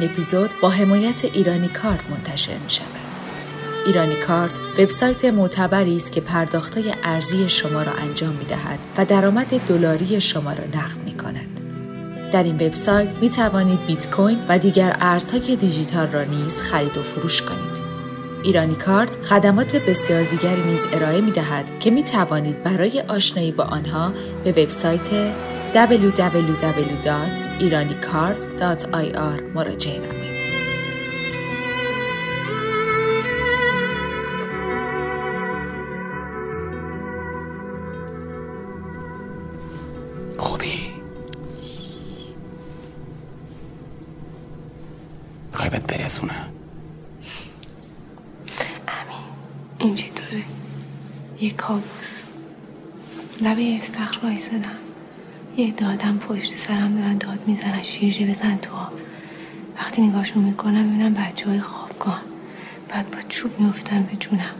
این اپیزود با حمایت ایرانی کارت منتشر می شود. ایرانی کارت وبسایت معتبری است که پرداختهای ارزی شما را انجام می دهد و درآمد دلاری شما را نقد می کند. در این وبسایت می توانید بیت کوین و دیگر ارزهای دیجیتال را نیز خرید و فروش کنید. ایرانی کارت خدمات بسیار دیگری نیز ارائه می دهد که می توانید برای آشنایی با آنها به وبسایت www.iranicard.ir مراجعه نمایید. خوبی؟ می‌خوای بهت برسونه این چطوره یه کابوس. لبه استخر وایسادم. یه دادم پشت سرم دارن داد می‌زنن شیرجه بزن تو آب. وقتی نگاهشون می‌کنم می‌بینم بچه های خوابگان بعد با چوب میفتن به جونم.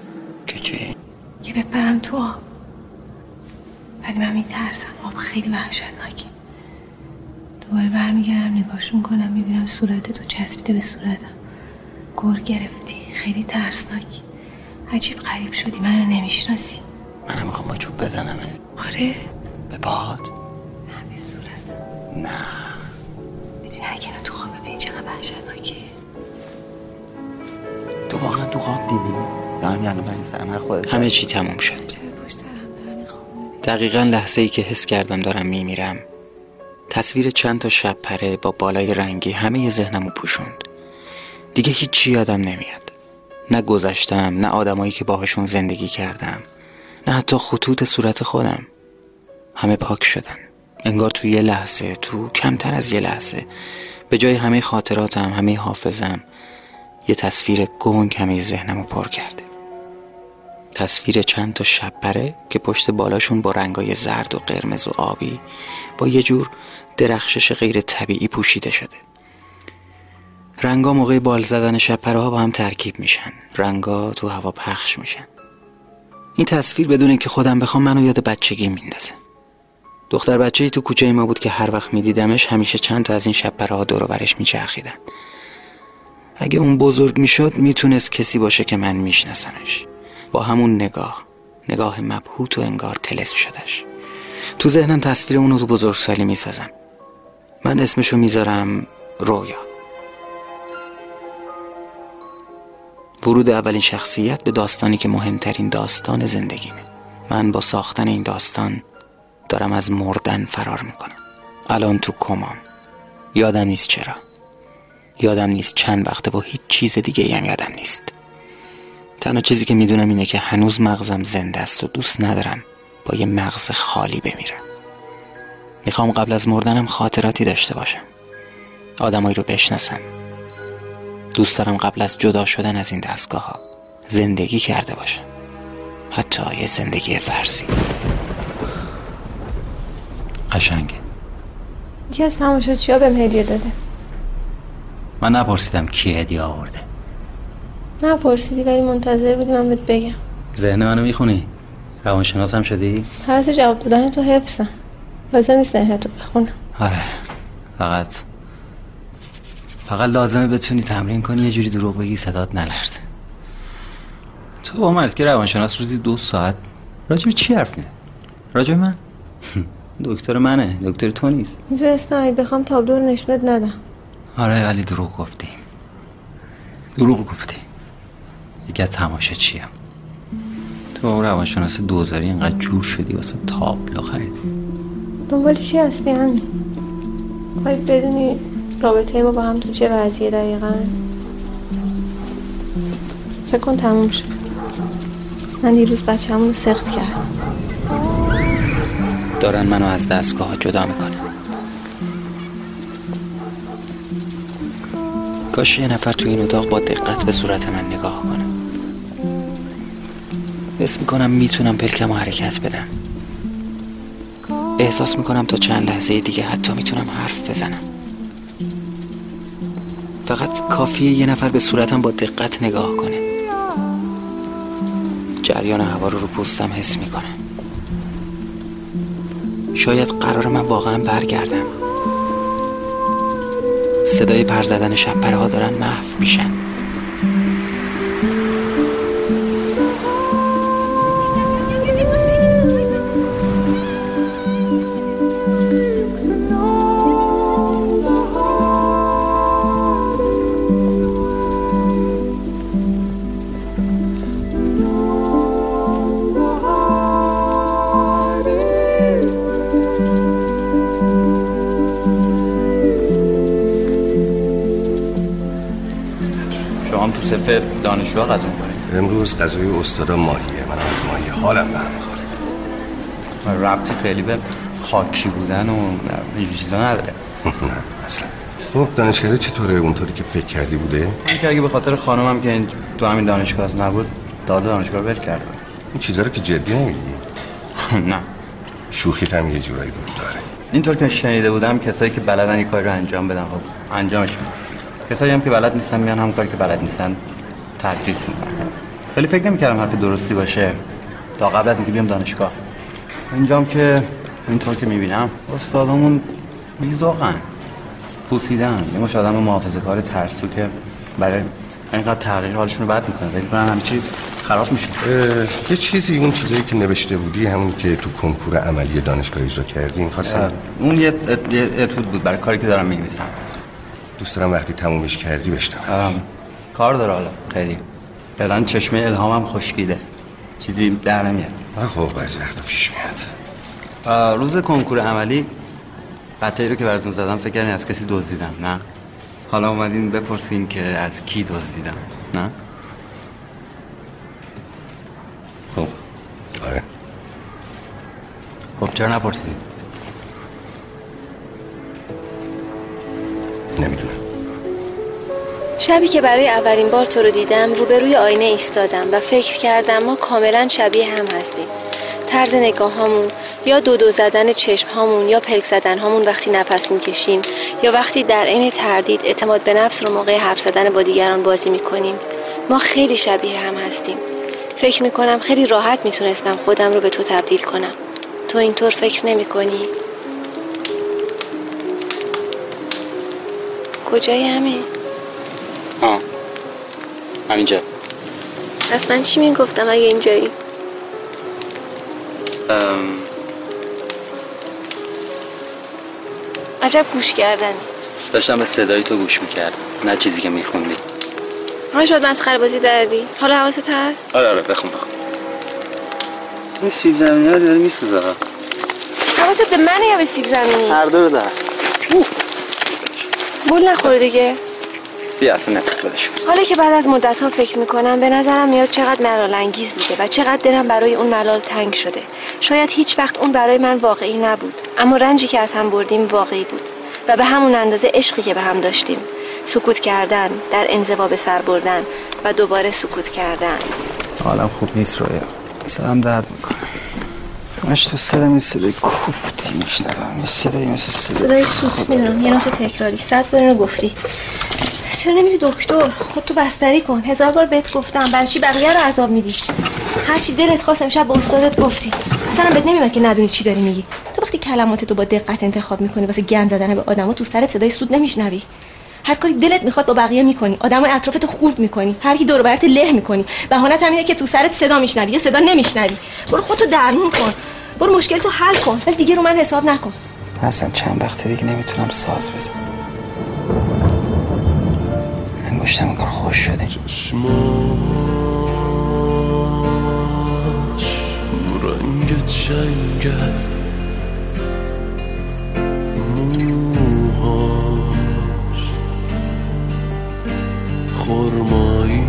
که چی؟ که بپرم تو آب. ولی من میترسم. آب خیلی وحشتناکی. دوباره برمیگردم نگاهشون کنم می‌بینم صورت تو چسبیده به صورتم. گر گرفتی. خیلی ترسناکی. عجیب غریب شدی. منو نمی‌شناسی. منم می‌خوام با چوب بزنم آره. به باد. نه. می‌دونی اگه تو خواب ببینی چقدر وحشتناکه تو واقعا تو خواب دیدی؟ یا همین الان برای خودت همه چی تموم شد؟ دقیقا لحظه ای که حس کردم دارم میمیرم. تصویر چند تا شب پره با بالای رنگی همه ذهنمو پوشوند. دیگه هیچی یادم نمیاد. نه گذشتم نه آدمایی که باهاشون زندگی کردم نه حتی خطوط صورت خودم. همه پاک شدن. انگار تو یه لحظه تو کمتر از یه لحظه. به جای همه خاطراتم همه حافظم یه تصویر گنگ همه ذهنمو پر کرده. تصویر چند تا شب پره که پشت بالاشون با رنگای زرد و قرمز و آبی با یه جور درخشش غیر طبیعی پوشیده شده. رنگا موقع بال زدن شب پره ها با هم ترکیب میشن. رنگا تو هوا پخش میشن. این تصویر بدون اینکه خودم بخوام منو یاد بچگی میندازه. دختر بچه تو کوچه ما بود که هر وقت میدیدمش همیشه چند تا از این شب پره ها دور و برش میچرخیدن. اگه اون بزرگ می‌شد می‌تونست کسی باشه که من میشناسمش. با همون نگاه نگاه مبهوت و انگار تلسم شدش تو ذهنم تصویر اونو تو بزرگسالی می‌سازم. من اسمشو می‌ذارم رویا. ورود اولین شخصیت به داستانی که مهمترین داستان زندگیمه. من با ساختن این داستان دارم از مردن فرار می‌کنم. الان تو کمام. یادم نیست چرا. یادم نیست چند وقته و هیچ چیز دیگه هم یادم نیست. تنها چیزی که می‌دونم اینه که هنوز مغزم زنده است و دوست ندارم با یه مغز خالی بمیرم. می‌خوام قبل از مردنم خاطراتی داشته باشم. آدمایی رو بشناسم. دوست دارم قبل از جدا شدن از این دستگاه ها زندگی کرده باشم. حتی یه زندگی فرضی قشنگه. یکی از تماشاچی‌ها بهم هدیه داده؟ من نپرسیدم کی هدیه آورده. نه پرسیدی ولی منتظر بودی من بهت بگم. ذهن منو می‌خونی؟ روانشناسم شدی؟ طرز جواب دادن تو حفظم لازم نیست ذهنتو بخونم. آره فقط فقط لازمه بتونی تمرین کنی یه جوری دروغ بگی صدات نلرزه. تو با مرد که روانشناس روزی دو ساعت راجع به چی حرف میده راجع به من؟ دکتر منه. دکتر تو نیست. می‌تونستم اگه بخوام تابلو رو نشونت ندم. آره ولی دروغ گفتی. دروغ گفتی. یکی از تماشا چیم تو اون روانشناس دوزاری اینقدر جور شدی واسه تابلو خریدی. دنبال چی هستی همین؟ باید بدونی رابطه ما با هم تو چه وضعیه دقیقا؟ فکر کن تموم شد من دیروز بچه رو سخت کردم. دارن منو از دستگاه جدا می‌کنه کاش یه نفر تو این اتاق با دقت به صورت من نگاه کنه. حس می‌کنم می‌تونم پلکم حرکت بدم. احساس می‌کنم تا چند لحظه دیگه حتی می‌تونم حرف بزنم. فقط کافیه یه نفر به صورتم با دقت نگاه کنه. جریان هوا رو رو پوستم حس می‌کنم شاید قرار من واقعا برگردم. صدای پر زدن شب ها دارن محو میشن. دانشجوها غذا می‌کنه امروز غذای استادا ماهیه من از ماهی حالم به هم می‌خوره ربطی خیلی به خاکی بودن و این چیزا نداره. نه اصلا. خب دانشگاه چطوره؟ اونطوری که فکر کردی بوده؟ که اگه به خاطر خانمم که تو همین دانشگاه نبود داد دانشگاه ول کرده این چیزا رو که جدی نمیگی؟ نه. شوخی هم یه جورایی بود داره. اینطور که شنیده بودم کسایی که بلدن این کاری رو انجام بدن خب انجامش میدن. کسایی هم که بلد نیستن میان هم کاری که بلد نیستن. تدریس می‌کنن خیلی فکر نمی‌کردم حرف درستی باشه. تا قبل از اینکه بیام دانشگاه. اینجام که اینطور که می‌بینم استادامون بیزاقن پوسیدن. یه مش آدم محافظه کار ترسو که برای اینقدر تغییر حالشون رو بد می‌کنه. ولی کنن همه چی خراب میشه. یه چیزی اون چیزایی که نوشته بودی همون که تو کنکور عملی دانشگاه اجرا کردیم خواستم اون یه اتود بود برای کاری که دارم میگویسم دوست دارم وقتی تمومش کردی بشنم کار داره حالا. خیلی. فعلا چشمه الهامم خشکیده. چیزی در نمیاد. خب بعضی وقتا پیش میاد. روز کنکور عملی قطعی رو که براتون زدم فکر کردین از کسی دزدیدم نه؟ حالا اومدین بپرسین که از کی دزدیدم نه؟ خب. آره. خب چرا نپرسید نمی‌دونم. شبی که برای اولین بار تو رو دیدم روبروی آینه ایستادم و فکر کردم ما کاملا شبیه هم هستیم طرز نگاه هامون یا دو دو زدن چشم هامون یا پلک زدن هامون وقتی نفس می‌کشیم یا وقتی در عین تردید اعتماد به نفس رو موقع حرف زدن با دیگران بازی می‌کنیم ما خیلی شبیه هم هستیم فکر می‌کنم خیلی راحت می‌تونستم خودم رو به تو تبدیل کنم تو اینطور فکر نمی کنی؟ کجای همین؟ آه. همینجا پس من چی می‌گفتم اگه اینجایی؟ ام... عجب گوش کردنی. داشتم به صدای تو گوش می‌کرد نه چیزی که میخوندی. ها شاید مسخره بازی دردی حالا حواست هست؟ آره آره بخون بخون. این سیب زمینی ها داره میسوزه. حواست به منه یا به سیب زمینی؟ هر دو رو دارم گل نخوره دیگه. بیا اصلا حالا که بعد از مدت ها فکر می‌کنم به نظرم میاد چقدر ملال انگیز بوده و چقدر دلم برای اون ملال تنگ شده. شاید هیچ وقت اون برای من واقعی نبود اما رنجی که از هم بردیم واقعی بود و به همون اندازه عشقی که به هم داشتیم. سکوت کردن در انزوا به سر بردن و دوباره سکوت کردن. حالم خوب نیست رویا سرم درد می‌کنه. همش تو سرم این صدای کوفتی میشنوم یه صدایی مثل صدای صدای سوت می‌دونم یه نوت تکراری. صد بار رو گفتی. چرا نمیدی دکتر؟ خود تو بستری کن. هزار بار بهت گفتم برای چی بقیه رو عذاب میدی. هرچی دلت خواست امشب به استادت گفتی. اصلا بهت نمیاد که ندونی چی داری میگی. تو وقتی کلمات تو با دقت انتخاب می‌کنی واسه گند زدن به آدما تو سرت صدای سود نمیشنوی. هر کاری دلت می‌خواد با بقیه می‌کنی. آدمای اطرافت خورد می‌کنی. هر کی دور برت له می‌کنی. بهانت همینه که تو سرت صدا میشنوی یا صدا نمیشنوی. برو خودتو درمون کن. برو مشکل تو حل کن. ولی دیگه رو من حساب نکن. اصلا چند وقت دیگه نمی‌تونم ساز بزنم. انگشتم کار خوش شده. رنگ چنگه موهاش خرمایی.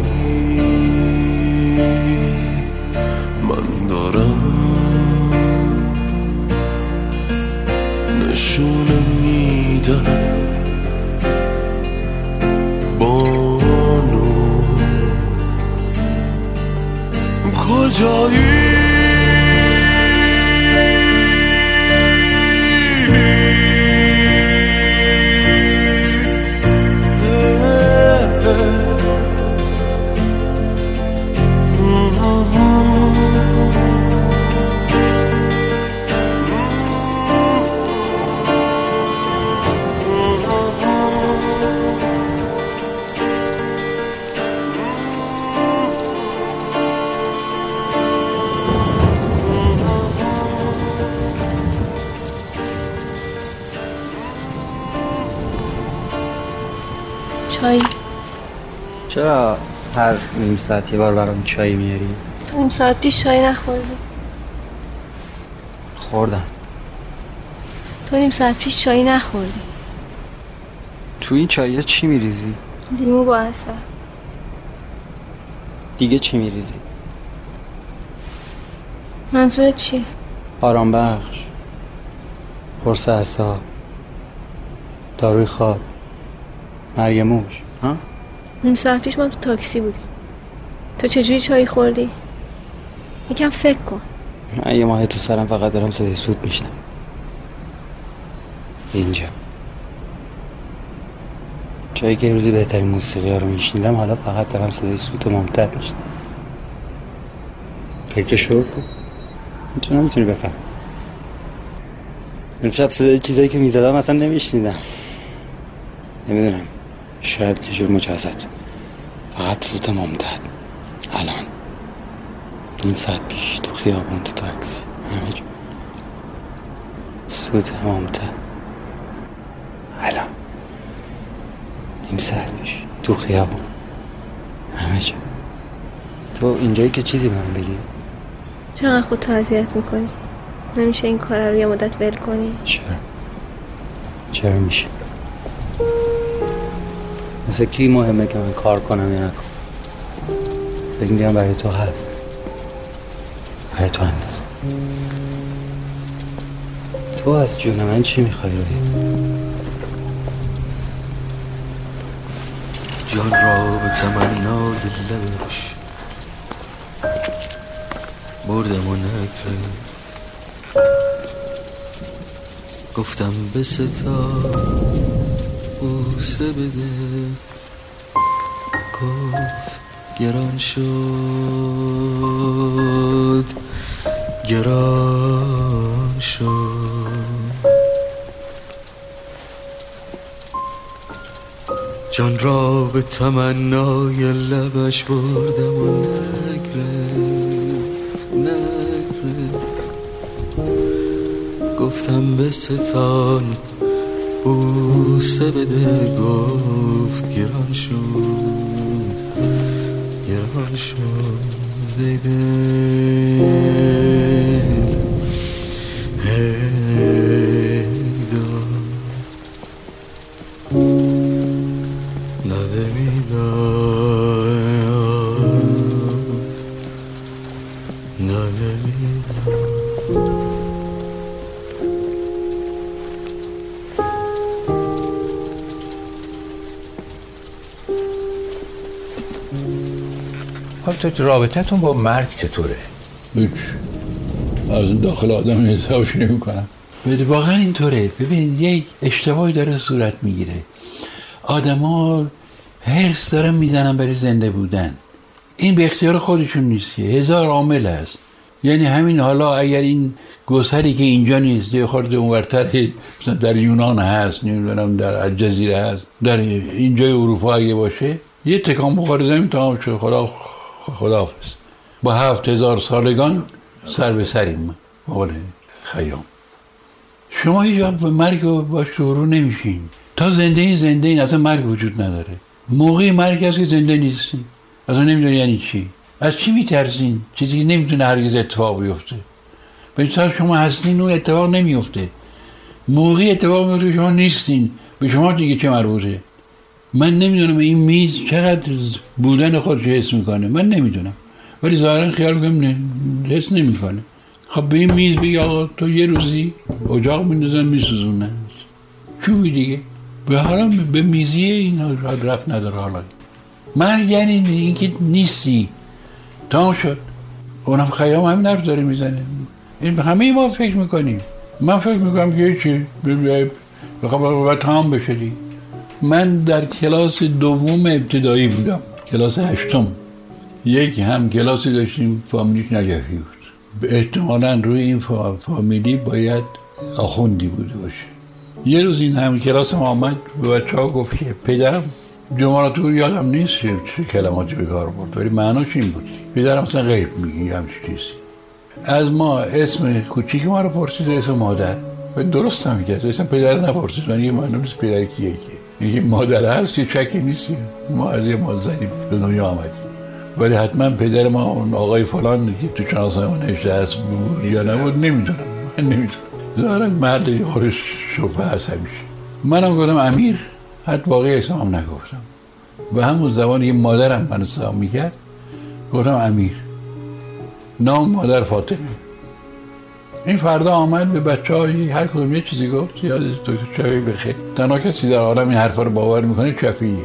نیم ساعت یه بار برام چای میاری؟ نیم ساعت پیش چای نخوردی خوردم تو نیم ساعت پیش چای نخوردی تو این چایی چی میریزی؟ لیمو با اصل دیگه چی میریزی؟ منظورت چیه؟ آرام بخش قرص اعصاب داروی خواب مرگ موش ها؟ نیم ساعت پیش ما تو تاکسی بودیم تو چجوری چای خوردی؟ یکم فکر کن. من یه ماه تو سرم فقط دارم صدای سود میشنم اینجا. جایی که روزی بهترین موسیقی ها رو میشنیدم حالا فقط دارم صدای سوت ممتد میشنم فکر شروع کن. چون نمی‌تونی بفهم امشب صدای چیزایی که می‌زدم اصلا نمیشنیدم. نمی‌دونم. شاید که جور مجازت فقط سوت ممتد الان. نیم ساعت پیش تو خیابون تو تاکسی. همه جا. سوت ممتد الان. نیم ساعت پیش. تو خیابون همه جا. تو اینجایی که چیزی به من بگی؟ چرا خودتو اذیت می‌کنی؟ نمیشه این کار رو یه مدت ول کنی؟ چرا؟ چرا میشه؟ مثل کی مهمه که من کار کنم یا نکنم؟ فکر میگم برای تو هست. برای تو هم نیست تو از جون من چی می‌خوای روی؟ جان را به تمنای لبش بردم و نگرفت. گفتم به ستا بوسه بده. گفت گران شد گران شد. جان را به تمنای لبش بردم و نگرفت نگرفت. گفتم به ستان بوسه بده گفت گران شد. گران شد ای تو رابطتون با مرگ چطوره؟ هیچ. از داخل آدم کنم واقعا اینطوره. ببین یک اشتباهی داره صورت می‌گیره. آدما هرس دارن می‌زنن برای زنده بودن. این به اختیار خودشون نیست که. هزار عامل هست یعنی همین حالا اگر این گسری که اینجا نیست یه خورده اونورتر مثلا در یونان هست نمی‌دونم در الجزیره هست در اینجای اروپا اگه باشه یه تکان بخوره زمین تمام شد خدا خداحافظ. با هفت هزار سالگان سر به سریم مقال خیام. شما هیچ به مرگ با شروع نمیشین. تا زنده این زنده این اصلا مرگ وجود نداره. موقع مرگ هست که زنده نیستین. اصلا نمی‌دونی یعنی چی. از چی میترسین؟ چیزی که نمی‌تونه هرگز اتفاق بیفته. به تا شما هستین اون اتفاق نمیفته موقع اتفاق میفته شما نیستین. به شما دیگه چه مربوطه؟ من نمی‌دونم این میز چقدر بودن خودش حس می‌کنه. من نمی‌دونم. ولی ظاهرا خیال کنم حس نمی‌کنه. خب به این میز بگی آقا تو یه روزی اجاق میندازن میسوزونن. چوبی دیگه؟ به حالا به میزی این رفت نداره حالا. من یعنی اینکه نیستی. تمام شد. اونم خیام همین حرف داره می‌زنه. این همه ما فکر می‌کنیم. من فکر می‌کنم که چی بخواه تمام بشه دیگه. من در کلاس دوم ابتدایی بودم. کلاس هشتم. یک هم کلاسی داشتیم فامیلیش نجفی بود. احتمالا روی این فامیلی باید آخوندی بوده باشه. یه روز این هم کلاس ما آمد به بچه ها گفت که پدرم جمعاتو یادم نیست چه کلماتی به کار برد. ولی معناش این بود. پدرم مثلا غیب میگی همچه چیزی. از ما اسم کوچیک ما رو پرسید اسم مادر. و درست هم کرد. اسم پدر نپرسید. من یه معلوم نیست پدر کیه که این مادر هست که چکی نیست. ما از یه مادری به دنیا آمدیم. ولی حتما پدر ما اون آقای فلان که تو ما نشته هست بود یا نبود نمی‌دونم. من نمی‌دونم. ظاهرا مرد خورش شفه هست همیشه. منم گفتم امیر؟ حتی واقعی اسمم نگفتم. به همون زمان یه مادرم من سلام می‌کرد. گفتم امیر. نام مادر فاطمه. این فردا آمد به بچه های هر کدوم یه چیزی گفت. یاد دکتر شفیعی بخیر. تنها کسی در عالم این حرفا رو باور می‌کنه شفیعی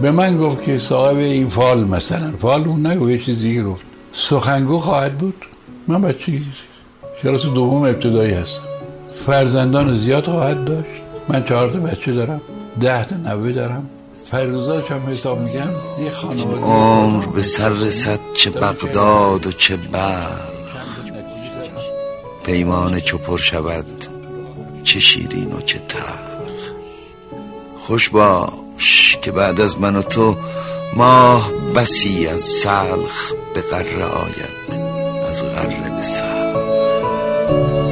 به من گفت که صاحب این فال مثلا. فال اون نگو یه چیزی گفت. سخنگو خواهد بود؟ من بچه کلاس دوم ابتدایی هستم. فرزندان زیاد خواهد داشت. من چهار بچه دارم. ده تا نوه دارم. فیروزاش هم حساب میگم یه خانواده. عمر به سر رسد چه بغداد و چه بر. پیمان چو پر شود چه شیرین و چه تلخ خوش باش که بعد از من و تو ماه بسی از سلخ به قره آید از قره به سلخ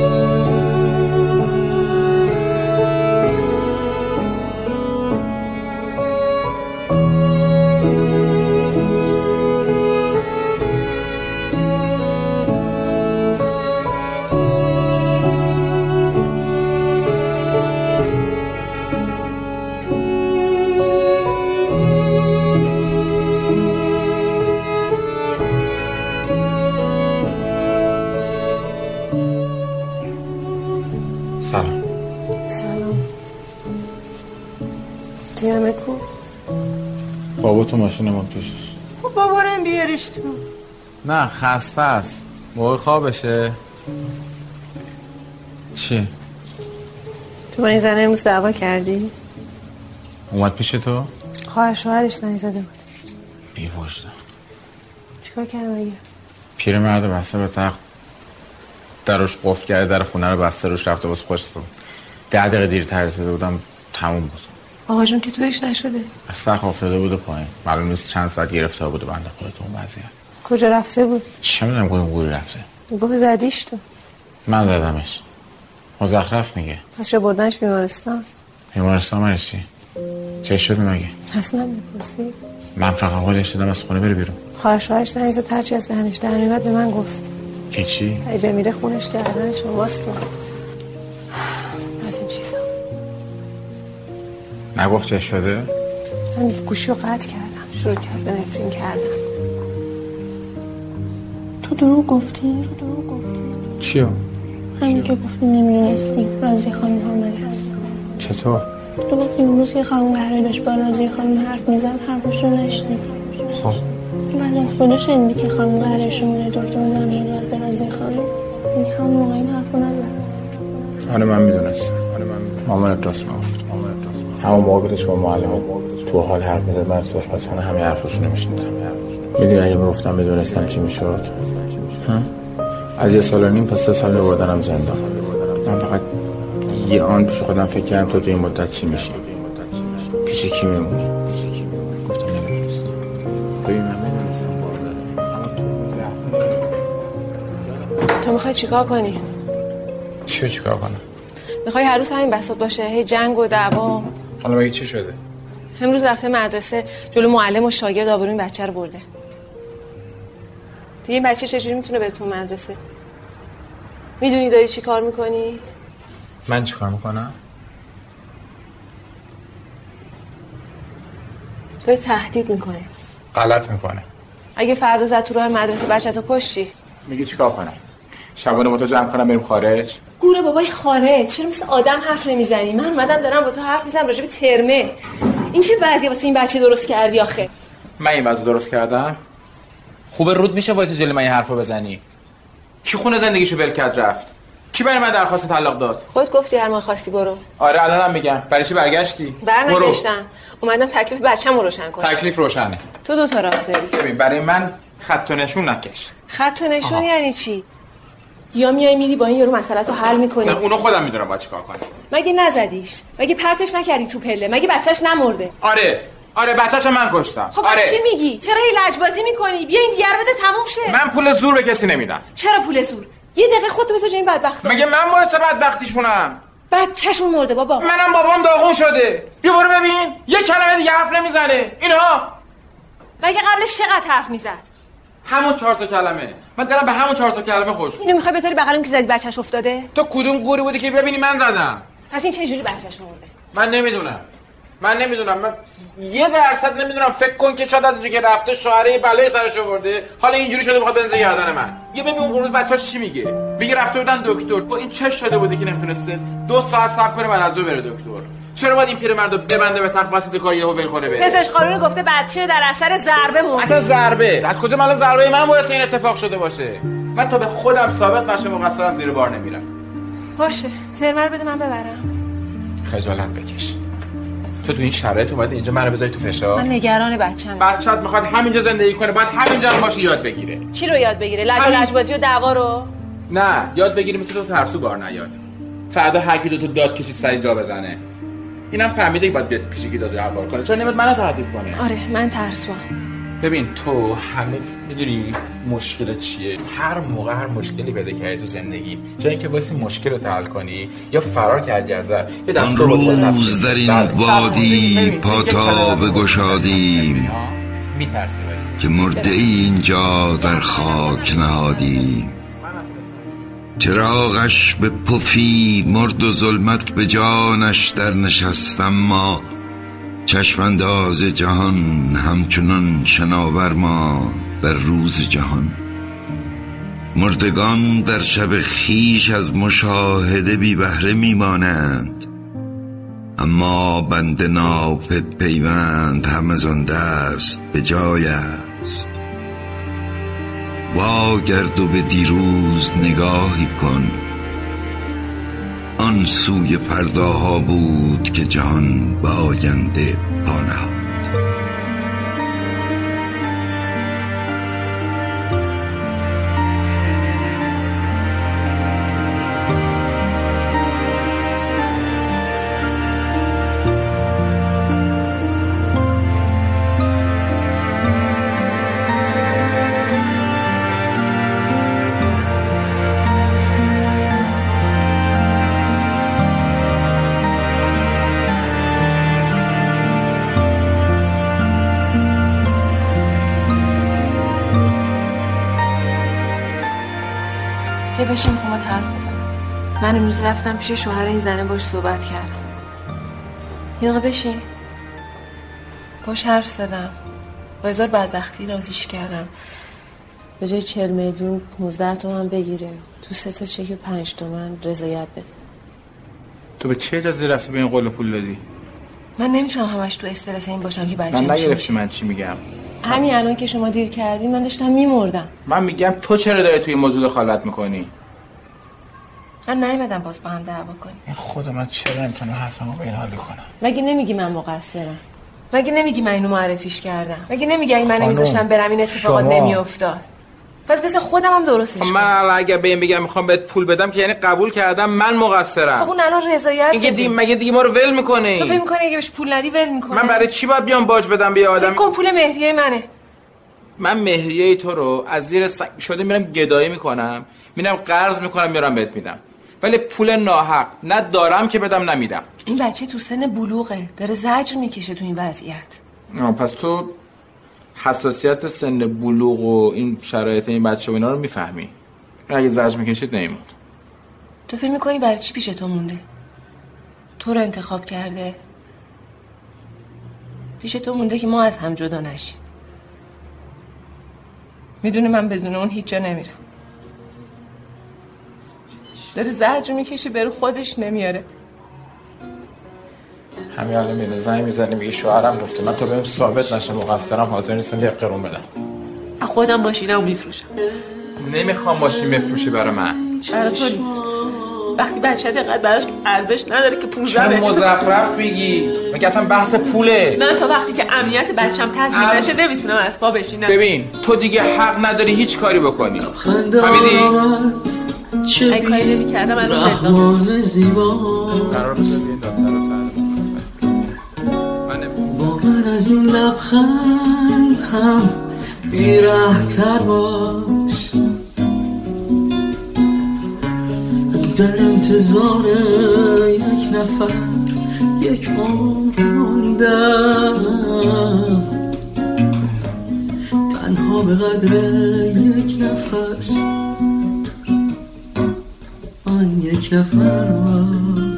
ماشین ما پیشش خب بابارم بیارش تو نه خسته است موقع خوابشه چی؟ تو با این زنه امروز دعوا کردی؟ اومد پیش تو؟ خواهر شوهرش زنگ زده بود بی وجدان چیکار کردم اگه؟ پیر مرد بسته به تخت درش قفل کرده در خونه رو بسته روش رفته واسه خوش ده دقیقه دیرتر رسیده بودم تموم بود آقا جون که تویش نشده. از تخت افتاده بوده پایین. معلوم نیست چند ساعت گرفته بوده بنده خود تو اون وضعیت. کجا رفته بود؟ چه می‌دونم کدوم گوری رفته. گفت زدیش تو. من زدمش. مزخرف میگه. پس چه بردنش بیمارستان؟ بیمارستان من چی چه شد مگه؟ حتما می‌پرسی؟ من فقط حالش دادم از خونه بره بیرون. خواهر شوهرش زنگ زد هرچی از دهنش در به من گفت. که چی؟ ای بمیره خونش کردن شماست تو. نگفت چه شده؟ من گوشی رو قطع کردم شروع کرد به نفرین کردم. تو دروغ گفتی؟ تو دروغ گفتی؟ چیو؟ همین که گفتی نمی‌دونستی. رازی خانم حامله هست. چطور؟ تو گفتی اون روز که خانم قراره داشت با رازی خانم حرف می‌زد حرفش رو نشنید خب. بعد از خدا شنیدی که خانم قراره شماره دکتر زن داد به رازی خانم. یعنی همون موقع این حرف رو نزد. آره من می‌دونستم. آره من می‌دونستم. مامانت راست می‌گفت. که داشت با معلم تو حال حرف می‌زد من از تو آشپزخانه همه حرفاشو نمیشنیدم می‌دونی اگه می‌گفتم می‌دونستم چی می‌شد؟ از یه سال و نیم تا سه سال میبردنم زندان من فقط یه آن پیش خودم فکر کردم تو توی این مدت چی میشی؟ پیش کی میمونی؟ گفتم نمی‌دونستم. ببین من می‌دونستم بار داره اما تو می‌خوای چیکار کنی؟ چی رو چیکار کنم؟ می‌خوای هر روز همین بساط باشه. هی جنگ و دعوا حالا مگه چی شده؟ امروز رفته مدرسه جلو معلم و شاگرد آبروی این بچه رو برده. دیگه این بچه چجوری می‌تونه بره تو مدرسه؟ می‌دونی داری چی کار می‌کنی؟ من چیکار می‌کنم؟ داری تهدید می‌کنه. غلط می‌کنه. اگه فردا زد تو راه مدرسه بچه تو کشتی؟ میگه چیکار کنم؟ شبانه با تو جمع کنم بریم خارج؟ گوره بابای خارج چرا مثل آدم حرف نمی‌زنی؟ من اومدم دارم با تو حرف می‌زنم راجع به ترمه. این چه وضعیه واسه این بچه درست کردی آخه؟ من این وضع درست کردم؟ خوبه رود میشه واسه جلوی من این حرفو بزنی. کی خونه زندگیشو ول کرد رفت؟ کی برای من درخواست طلاق داد؟ خودت گفتی هر موقع خواستی برو. آره الانم میگم. برای چی برگشتی؟ برنگشتم. اومدم تکلیف بچه‌مو روشن کنم. تکلیف روشنه. تو دو تا راه داری. ببین برای من خط و نشون نکش. خط و نشون یعنی چی؟ یا میای میری با این یارو مسئله رو حل می‌کنی؟ نه اونو خودم می‌دونم باید چیکار کنم. مگه نزدیش؟ مگه پرتش نکردی تو پله؟ مگه بچهش نمرده؟ آره. آره بچه‌شو من کشتم. خب آره. چی میگی؟ چرا هی لجبازی می‌کنی؟ بیا این دیگه رو بده تموم شه. من پول زور به کسی نمیدم. چرا پول زور؟ یه دقیقه خودتو جای این بدبخت. مگه من باعث بدبختیشونم؟ بچهشون مرده بابا. منم بابام داغون شده. بیا برو ببین. یه کلمه دیگه حرف نمی‌زنه. اینا مگه قبلش چقدر حرف می‌زد؟ همون چهار تا کلمه. من دلم به همون چهار تا کلمه خوش اینو می‌خوای بذاری بغل که زدی بچهش افتاده؟ تو کدوم گوری بودی که ببینی من زدم؟ پس این چه جوری بچهش مرده؟ من نمی‌دونم. من نمی‌دونم. من یه درصد نمی‌دونم. فکر کن که شاید از اینجا که رفته شوهره بلای سرش آورده. حالا اینجوری شده می‌خواد بنزه گردن من. یه ببین اون روز بچه‌اش چی میگه؟ میگه رفته بودن دکتر. با این چش شده بوده که نمی‌تونسته دو ساعت صبر کنه بعد از بره دکتر. چرا باید این پیرمرد رو ببنده به تخت وسط کار یهو ول کنه بره؟ پزشک قانون گفته بچه در اثر ضربه مرده اصلا ضربه. از کجا من ضربه من باید این اتفاق شده باشه؟ من تا به خودم ثابت نشه مقصرم زیر بار نمیرم. باشه. ترمر بده من ببرم. خجالت بکش. تو تو این شرایط اومدی اینجا منو بذاری تو فشار؟ من نگران بچه‌م بچت می‌خواد همینجا زندگی کنه بعد همینجا هم باشه یاد بگیره. چی رو یاد بگیره؟ لج همین. لجبازی و دعوا رو؟ نه یاد بگیری مثل تو ترسو بار نیاد. فردا هر کی دو تا داد کشید سری جا بزنه. اینم فهمیده که باید بیاد پیش کی داد و هوار کنه. چرا نمیاد منو تهدید کنه. آره من ترسوام. ببین تو همه می‌دونی مشکل چیه؟ هر موقع هر مشکلی پیدا کردی تو زندگی جای اینکه واسه مشکل رو حل کنی یا فرار کردی ازش یه دست آن رو با خودت روز. در این بله. وادی ببین، ببین، پا یک تا کلمه بگشادیم. که مرده ای اینجا در خاک نهادیم. چراغش به پفی مرد و ظلمت به جانش در نشستم ما چشم انداز جهان همچنان شناور ما در روز جهان. مردگان در شب خیش از مشاهده بی بهره میمانند اما بند ناف پیوند هم از آن دست به جای است. واگرد و به دیروز نگاهی کن. آن سوی فرداها بود که جهان به آینده پا من امروز رفتم پیش شوهر این زنه باش صحبت کردم یه دقیقه بشین. باش حرف زدم. با هزار بدبختی رازیش کردم. به جای چهل میلیون 15 تومن بگیره. تو سه تا چک پنج تومن رضایت بده. تو به چه اجازه رفتی به این قول پول دادی؟ من نمی‌تونم همش تو استرس این باشم که بچه من نگرفتی من چی میگم. همین الان که شما دیر کردین من داشتم میمردم. من میگم تو چرا داری توی موضوع دخالت می‌کنی؟ من نیومدم باز با هم دعوا کنیم. این خود من چرا نمی‌تونم حرفمو به این حالی کنم مگه نمیگی من مقصرم؟ مگه نمیگی من اینو معرفیش کردم؟ مگه نمیگی اگه من نمیذاشتم برم این اتفاقات شما- نمیافتاد؟ پس مثل خودم هم درستش خب من کنم الان اگه به این بگم می‌خوام بهت پول بدم که یعنی قبول کردم من مقصرم. خب اون الان رضایت این که بده. دی... مگه دیگه ما رو ول می‌کنه تو فکر می‌کنی اگه بهش پول ندی ول می‌کنه من برای چی باید بیام باج بدم به یه فکر آدم کن پول مهریه منه. من مهریه تو رو از زیر سنگ شده میرم گدایی می‌کنم میرم قرض می‌کنم میارم بهت میدم. ولی پول ناحق نه دارم که بدم نمیدم این بچه تو سن بلوغه داره زجر می‌کشه تو این وضعیت. آه، پس تو حساسیت سن بلوغ و این شرایط این بچه و اینا رو می‌فهمی. اگه زجر می‌کشید نیمود تو فکر می‌کنی برای چی پیش تو مونده؟ تو رو انتخاب کرده. پیش تو مونده که ما از هم جدا نشیم. می‌دونه من بدون اون هیچ جا نمیرم. داره زجر می‌کشه بره خودش نمیاره. همین الان میره زنگ می‌زنه میگه شوهرم گفته من تو بهم ثابت نشه مقصرم حاضر نیستم یه قرون بدم. خودم ماشینمو میفروشم. نمی‌خوام ماشین بفروشی برای من. برای تو نیست. وقتی بچه دقیقت براش ارزش نداره که 15 چرا مزخرف میگی؟ مگه اصلا بحث پوله. نه تا وقتی که امنیت بچم تضمین ام- نشه نمی‌تونم از پا بشینم. ببین تو دیگه حق نداری هیچ کاری بکنی. فهمیدی؟ اگه کاری نمی‌کردم الان زندان قرار بود ببین دکتر رو فردا. با من از این لبخند هم بیره تر باش. در انتظار یک نفر یک عمر ماندم. تنها به قدر یک نفس آن یک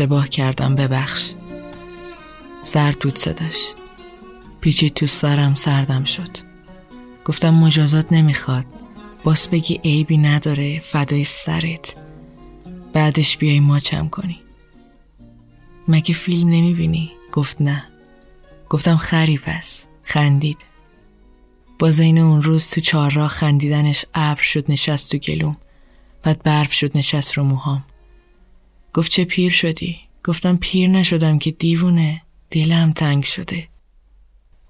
اشتباه کردم ببخش. سر دود صداش. پیچید تو سرم سردم شد. گفتم مجازات نمی‌خواد. باس بگی عیبی نداره فدای سرت. بعدش بیای ماچم کنی. مگه فیلم نمی‌بینی؟ گفت نه. گفتم خری پس. خندید. با زین اون روز تو چهارراه خندیدنش ابر شد نشست تو گلوم. بعد برف شد نشست رو موهام. گفت چه پیر شدی؟ گفتم پیر نشدم که دیوونه دلم تنگ شده.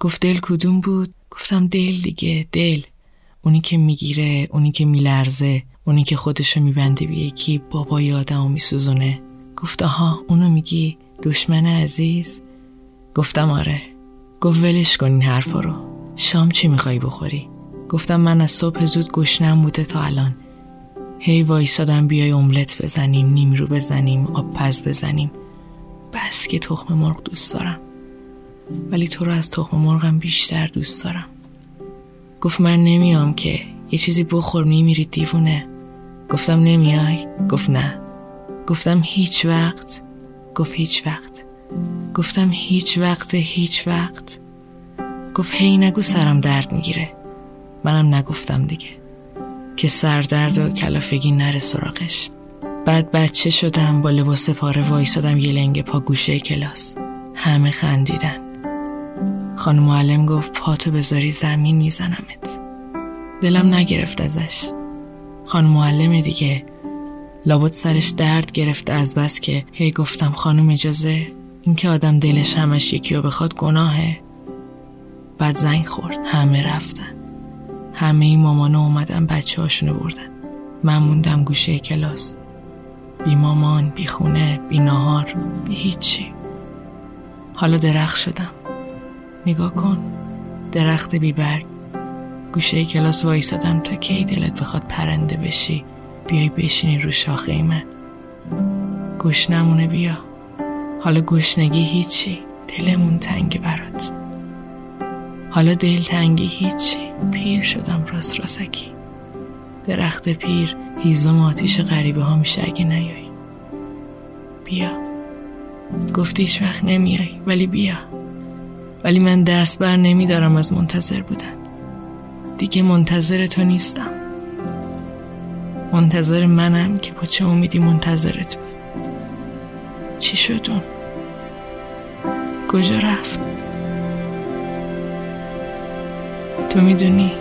گفت دل کدوم بود؟ گفتم دل دیگه دل. اونی که می‌گیره اونی که میلرزه اونی که خودشو میبنده به یکی بابای آدمو میسوزونه. گفت آها اونو میگی؟ دشمن عزیز؟ گفتم آره. گفت ولش کن این حرفا رو. شام چی می‌خوای بخوری؟ گفتم من از صبح زود گشنم بوده تا الان. هی وایسادم بیای املت بزنیم نیمرو بزنیم آب پز بزنیم. بس که تخم مرغ دوست دارم. ولی تو رو از تخم مرغم بیشتر دوست دارم. گفت من نمیام که. یه چیزی بخور میمیری دیوونه. گفتم نمیای؟ گفت نه. گفتم هیچ وقت. گفت هیچ وقت. گفتم هیچ وقت هیچ وقت. گفت هی نگو سرم درد می‌گیره. منم نگفتم دیگه. که سردرد و کلافگی نره سراغش. بعد بچه شدم با لباس پاره وایسادم یه لنگ پا گوشه کلاس. همه خندیدن. خانم معلم گفت پاتو بذاری زمین میزنمت. دلم نگرفت ازش. خانم معلم دیگه لابد سرش درد گرفته از بس که هی گفتم خانم اجازه اینکه آدم دلش همش یکی رو بخواد گناهه. بعد زنگ خورد. همه رفتن. همه این مامانا اومدن بچه هاشونو بردن. من موندم گوشه کلاس. بی مامان بی خونه بی نهار بی هیچی. حالا درخت شدم. نگاه کن. درخت بی برگ. گوشه کلاس وایسادم تا کی دلت بخواد پرنده بشی. بیای بشینی رو شاخه من. گشنمونه بیا. حالا گشنگی هیچی. دلمون تنگ برات. حالا دل تنگی هیچی. پیر شدم راست راسکی. درخت پیر هیزم آتیش غریبه ها میشه اگه نیای بیا. گفتی هیچ وقت نمیای ولی بیا. ولی من دست بر نمیدارم از منتظر بودن. دیگه منتظر تو نیستم. منتظر منم که با چه امیدی منتظرت بود. چی شد اون؟ کجا رفت؟ تو می‌دونی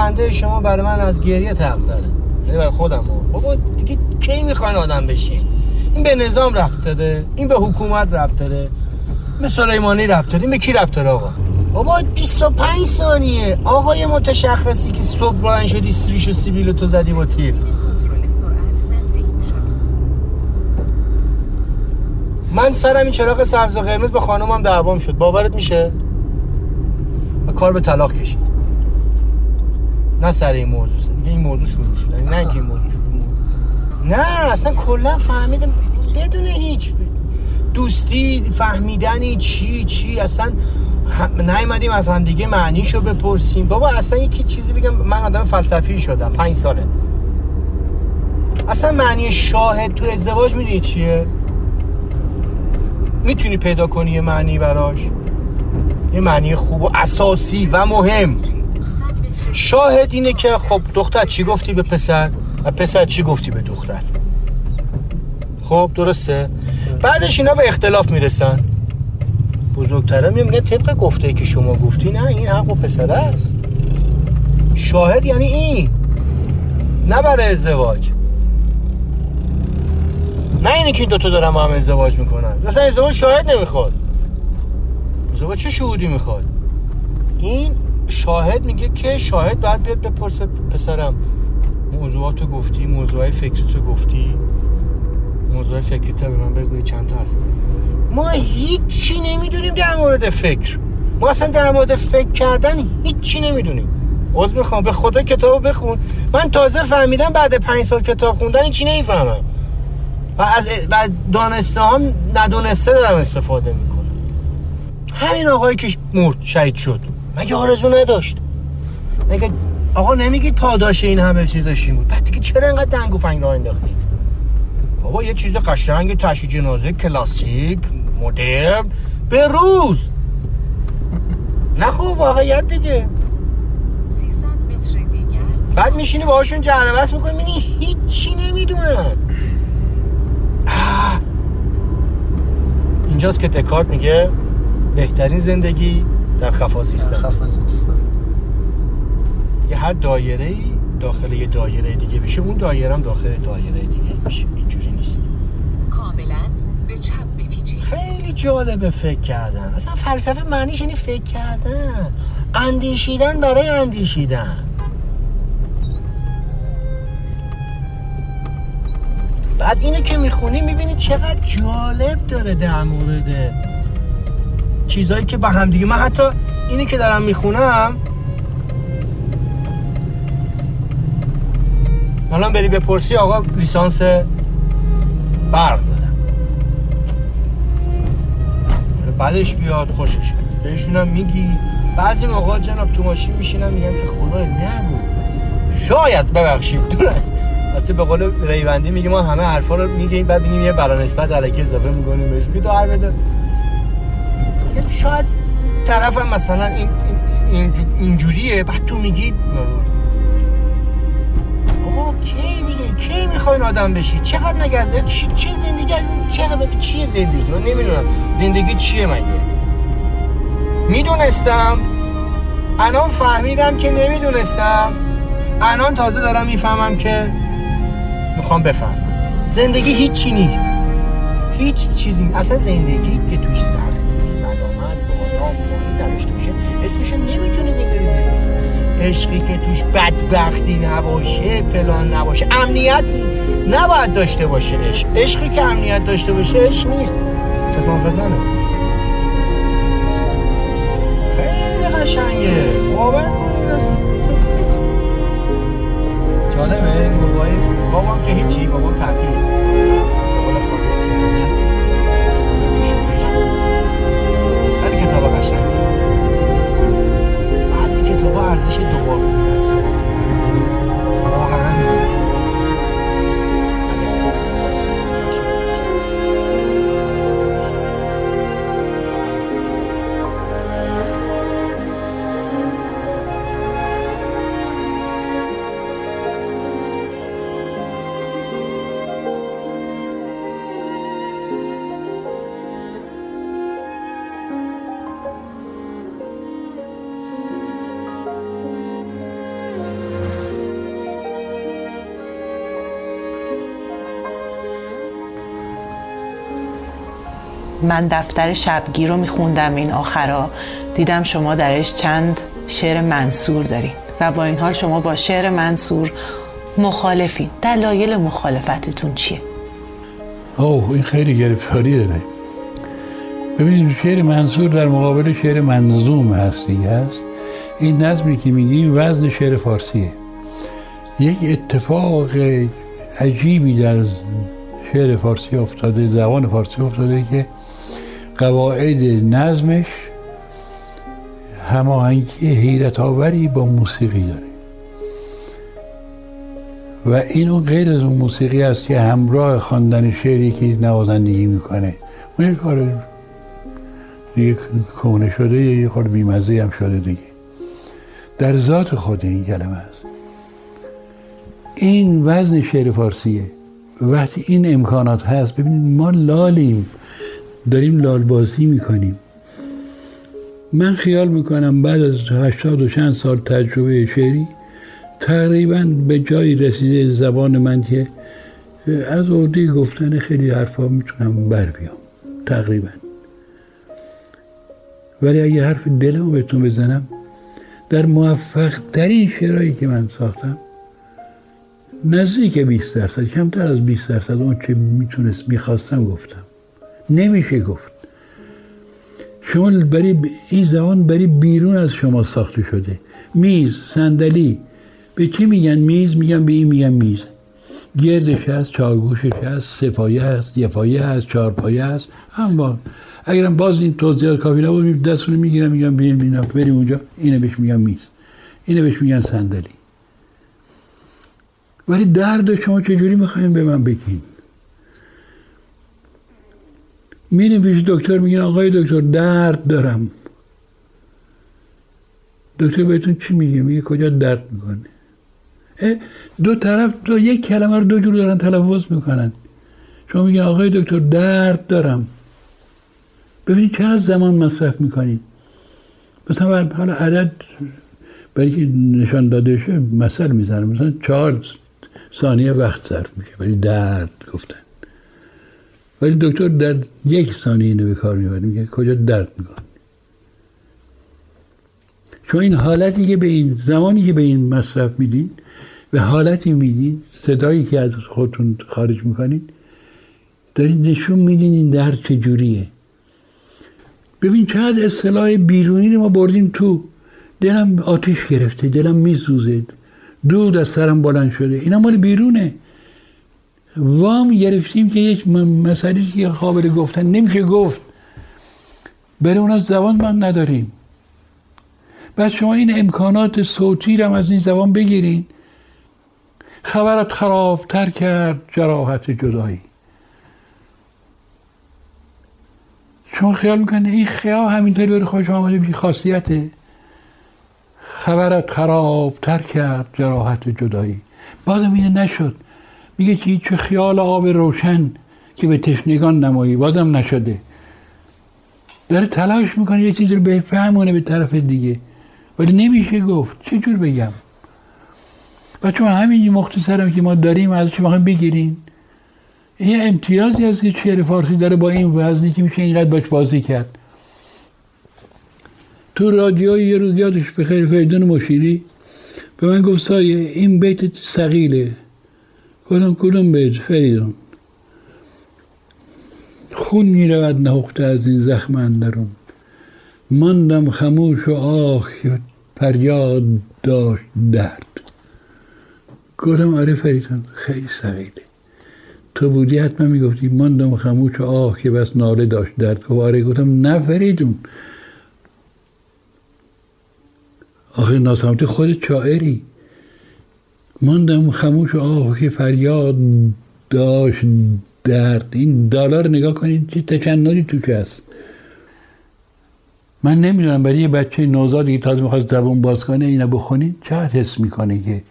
خنده شما برای من از گریه تق داره. یعنی برای خودم بابا دیگه کی می‌خواین آدم بشین؟ این به نظام رفت داره این به حکومت رفت داره به سلیمانی رفت داره این به کی رفت داره آقا؟ بابا 25 ثانیه. آقای متشخصی که صبح بلند شدی سریش و سیبیل تو زدی با تیر من سرم این چراغ سبز و قرمز به خانومم دعوام شد. باورت میشه؟ و کار به طلاق نه سر این موضوع دیگه این موضوع شروع شد یعنی نه اینکه این موضوع شروع نه اصلا کلا فهمیدم. بدون هیچ دوستی فهمیدنی چی چی اصلا نیومدیم از هم دیگه معنیشو بپرسیم. بابا اصلا یکی چیزی بگم من آدم فلسفی شدم پنج ساله. اصلا معنی شاهد تو ازدواج می‌دونی چیه؟ می‌تونی پیدا کنی یه معنی براش؟ یه معنی خوب و اساسی و مهم. شاهد اینه که خب دختر چی گفتی به پسر؟ و پسر چی گفتی به دختر؟ خب درسته. بعدش اینا به اختلاف می‌رسن. بزرگتره میگن طبق گفته که شما گفتی نه این حق و پسر است. شاهد یعنی این. نه برای ازدواج. نه اینه که این دوتا دارم هم ازدواج می‌کنن. مثلا ازدواج شاهد نمی‌خواد. ازدواج چه شهودی می‌خواد؟ این شاهد میگه که شاهد بعد بیاد بپرسه پسرم موضوعاتو گفتی موضوعای فکرتو گفتی؟ موضوع فکری تا به من بگوی چند تا هست؟ ما هیچی نمی‌دونیم در مورد فکر. ما اصلا در مورد فکر کردن هیچی نمی‌دونیم. عوض می‌خوام. به خدا کتاب بخون. من تازه فهمیدم بعد پنج سال کتاب خوندن هیچی نمی‌فهمم. و از دانسته هم ندونسته دارم استفاده می‌کنم. همین آقایی که مرد شهید شد. مگه آرزو نداشت؟ مگه آقا نمیگید پاداش این همه چیز داشتیم بود؟ بعد دیگه چرا اینقدر دنگ و فنگ راه انداختید؟ بابا یه چیز قشنگ تشییع جنازه کلاسیک مدرن. به روز. نه خب واقعیت دیگه. بعد میشینی باهاشون جربست می‌کنی. می‌بینی هیچی نمی‌دونن. اینجاست که دکارت میگه بهترین زندگی در خفازیستن یه هر دایره ای داخل یه دایره دیگه بشه اون دایره هم داخل دایره دیگه میشه اینجوری نیست. کاملا به چپ بپیچید. خیلی جالبه فکر کردن. اصلا فلسفه معنیش یعنی فکر کردن. اندیشیدن برای اندیشیدن. بعد اینو که می‌خونی می‌بینی چقدر جالب داره در مورد چیزایی که با هم دیگه. من حتی اینی که دارم می‌خونم حالا بری بپرسی آقا لیسانس برق دارم بعدش بیاد خوشش بیاد بهشونم میگی. بعضی موقع جناب تو ماشین میشینم میگم که خدا نگو شاید ببخشید. حتی به قول ریوندی میگه ما همه حرفا رو میگیم بعد میگیم یه برا نسبت علیکی اضافه می‌کنیم بهش. میگه هر بده شاید طرف هم مثلا این اینجوریه بعد تو میگی بابا کی دیگه؟ کی می‌خواین آدم بشی؟ چقدر نگذده چی چه زندگی از چقدر چیه زندگی؟ من نمی‌دونم. زندگی چیه مگه؟ می‌دونستم. الان فهمیدم که نمی‌دونستم. الان تازه دارم می‌فهمم که می‌خوام بفهم زندگی هیچی نیست. هیچ چیزی اصلا زندگی که توش ملامت پایین درش توشه اسمشو نمی‌تونی بذاری زندگی عشقی که توش بدبختی نباشه فلان نباشه امنیت نباید داشته باشه. عشق عشقی که امنیت داشته باشه عشق نیست. فزان فزانه خیلی قشنگه. باور جالبه بابایی بابام که هیچی بابام تعطیل بعضی کتاب ارزش دوبار من دفتر شبگیر رو میخوندم این آخرا. دیدم شما درش چند شعر منصور دارین و با این حال شما با شعر منصور مخالفین. دلایل مخالفتتون چیه؟ اوه این خیلی گرفتاری داره ببینید شعر منصور در مقابل شعر منظوم هستی هست. این نظمی که میگی وزن شعر فارسیه. یک اتفاق عجیبی در شعر فارسی افتاده زبان فارسی افتاده که قواعد نظمش هماهنگی حیرت آوری با موسیقی داره. و این اون غیر از اون موسیقی است که همراه خواندن شعری که نوازندگی می‌کنه. اون یک کار یک کونه شده یه خورد بیمزه هم شده دیگه. در ذات خود این کلمه است. این وزن شعر فارسیه. وقتی این امکانات هست ببینید ما لالیم. داریم لالبازی می‌کنیم. من خیال می‌کنم بعد از هشتاد و چند سال تجربه شعری تقریبا به جایی رسیده زبان من که از عهده گفتن خیلی حرفا می‌تونم بر بیام تقریبا. ولی اگه حرف دلم بهتون بزنم در موفق ترین شعرهایی که من ساختم نزدیک 20 درصد کمتر از 20 درصد اون چه می‌تونست می‌خواستم گفتم. نمیشه گفت. شما برای این زبان برای بیرون از شما ساخته شده. میز صندلی. به چی میگن میز؟ میگن به این میگن میز. گردش هست چارگوشش هست سفایه هست یفایه هست چارپایه هست. اما اگرم باز این توضیحات کافی نبود دستونو می‌گیرم میگم بیاین بریم اونجا. اینو بهش میگن میز. اینو بهش میگن صندلی. ولی درد شما چجوری می‌خواین به من بگین میریم پیش دکتر میگین آقای دکتر درد دارم دکتر بهتون چی میگه میگه کجا درد می‌کنه دو طرف دو یک کلمه رو دو جور دارن تلفظ می‌کنن شما میگین آقای دکتر درد دارم ببینید چقدر زمان مصرف می‌کنید مثلا حالا عدد برای که نشان داده شه مثل می‌زنم مثلا چهار ثانیه وقت صرف میشه برای درد گفتن ولی دکتر در یک ثانیه اینو به کار می‌بره میگه کجا درد می‌کنه چون این حالتی که به این زمانی که به این مصرف میدین و حالتی میدین صدایی که از خودتون خارج می‌کنین دارید نشون میدین این درد چجوریه. ببین چقدر اصطلاح بیرونی رو ما بردیم تو دلم آتیش گرفته دلم میسوزه دود از سرم بلند شده اینا مال بیرونه. وام گرفتیم که یک مسئله که قابل گفتن. نمیشه گفت. برای اونا زبان من نداریم. بعد شما این امکانات صوتی رو از این زبان بگیرین. خبرت خرابتر کرد جراحت جدایی. شما خیال می‌کنه این خیال همینطوری برای خوش آمده بی خاصیته. خبرت خرابتر کرد جراحت جدایی. بازم اینه نشد. میگه چی؟ چه خیال آب روشن که به تشنگان نمایی. بازم نشده. داره تلاش می‌کنه یه چیزی رو به فهمونه به طرف دیگه. ولی نمیشه گفت. چه جور بگم؟ و چون همین مختصرم که ما داریم ازش می‌خوایم بگیرین؟ یه امتیازی از که شعر فارسی داره با این وزنی که میشه اینقدر باش بازی کرد. تو رادیو یه روز یادش به خیر فریدون مشیری به من گفت سایه این بیت سقیله گفتم کدوم بیت فریدون. خون می‌رود نهخته از این زخم اندرون. ماندم خموش و آه که فریاد داشت درد. گفتم آره فریدون خیلی سقیله تو بودی حتما می‌گفتی ماندم خموش و آه که بس ناله داشت درد. گفت آره. گفتم نه فریدون. آخه ناسامتی خود شاعری. ماندم خموش آه که فریاد داشت درد. این دالار نگاه کنید چه تچننی توش هست. من نمی‌دونم برای یه بچه نوزادی که تازه می‌خواست زبون باز کنه اینو بخونید چه حس می‌کنه که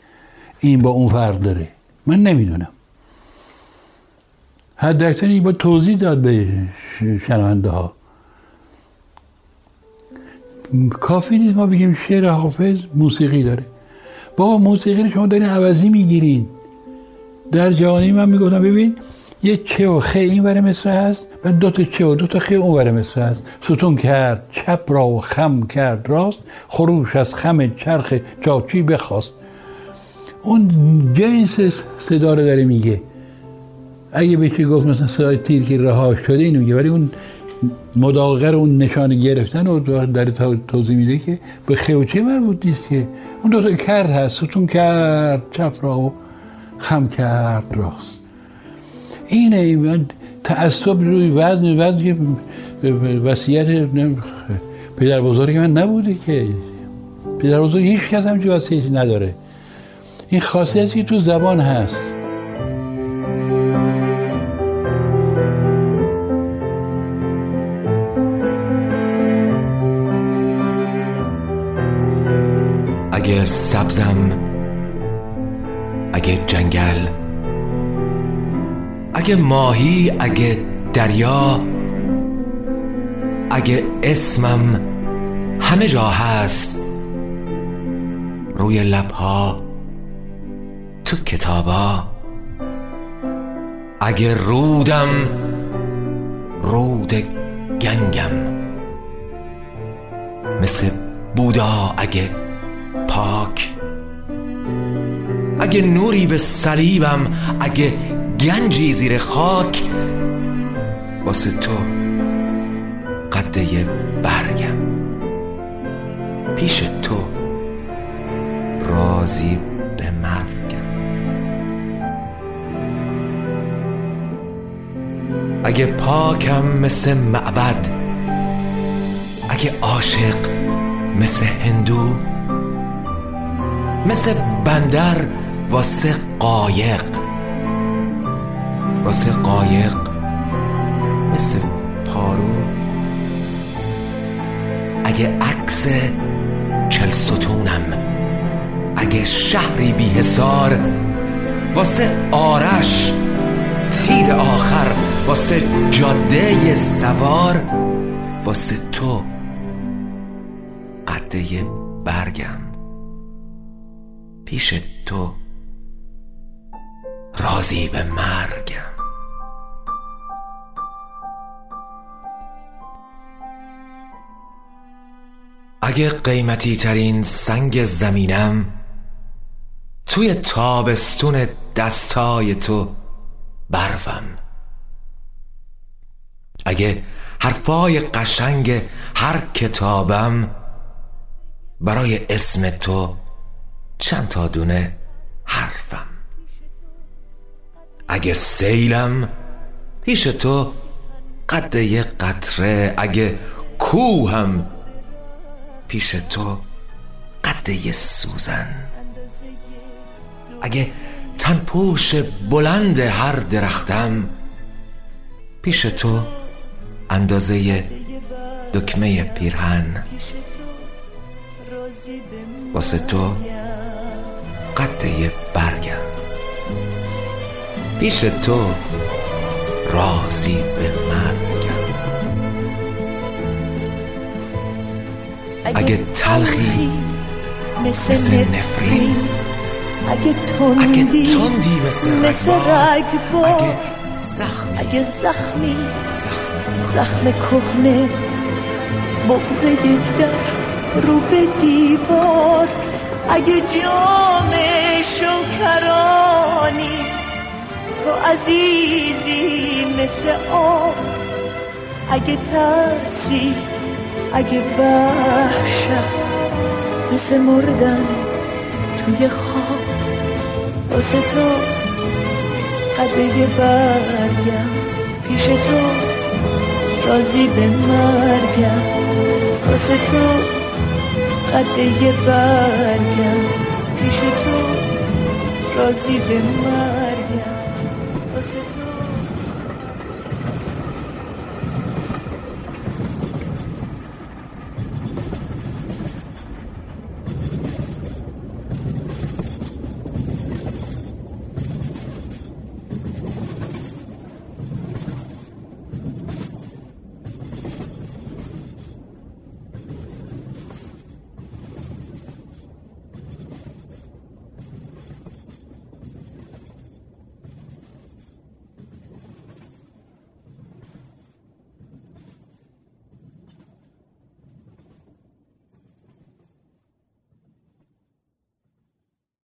این با اون فرق داره؟ من نمی‌دونم. حد اکثر با توضیح داد به شنونده ها. کافی نیست ما بگیم شعر حافظ موسیقی داره. بابا موسیقی رو شما دارین عوضی می‌گیرین. در جهانی من می‌گفتم ببین یه چه و خه این ور مصر هست و دو تا چه و دو تا خه اون ور مصر هست. ستون کرد چپ را و خم کرد راست خروش از خم چرخ چاچی بخواست. اون جنس صدا رو داره میگه. اگه به چی گفت مثلا صدای تیر که رها شده اینو میگه ولی اون مداغر اون نشان گرفتن و داره توضیح میده که به خیوچه مربوط نیست که؟ اون دوتا کرد هست. ستون کرد چپ را و خم کرد راست. اینه تعصب روی وزن وزن که وسیعت پدر بزرگ من نبوده که. پدر بزرگ هیچ کس همچه وسیعتی نداره. این خاصیتی تو زبان هست. اگه سبزم اگه جنگل اگه ماهی اگه دریا اگه اسمم همه جا هست. روی لبها تو کتابا. اگه رودم رود گنگم. مثل بودا اگه پاک. اگه نوری به صلیبم اگه گنجی زیر خاک واسه تو قده برگم. پیش تو رازی به مرگم. اگه پاکم مثل معبد اگه عاشق مثل هندو مثل بندر واسه قایق. واسه قایق مثل پارو اگه عکس چل ستونم اگه شهری بی حسار واسه آرش تیر آخر واسه جاده سوار واسه تو قده برگم. پیش تو رازی به مرگم. اگه قیمتی ترین سنگ زمینم توی تابستون دستای تو برفم. اگه حرفای قشنگ هر کتابم برای اسم تو چند تا دونه حرفم. اگه سیلم پیش تو قد یه قطره اگه کوهم پیش تو قد یه سوزن. اگه تنپوش بلند هر درختم پیش تو اندازه دکمه پیرهن. واسه تو قده برگم پیش تو رازی به مرگم اگه تلخی مثل نفرین اگه تندی مثل رگبار اگه زخمی اگه زخمی زخم کهنه. بغز در رو به دیوار اگه جام شکرانی تو عزیزی مثل آب اگه ترسی اگه وحشت مثل مردن توی خواب واسه تو قده برگم پیش تو رازی به مرگم واسه تو قده برگم پیش تو رازی به من.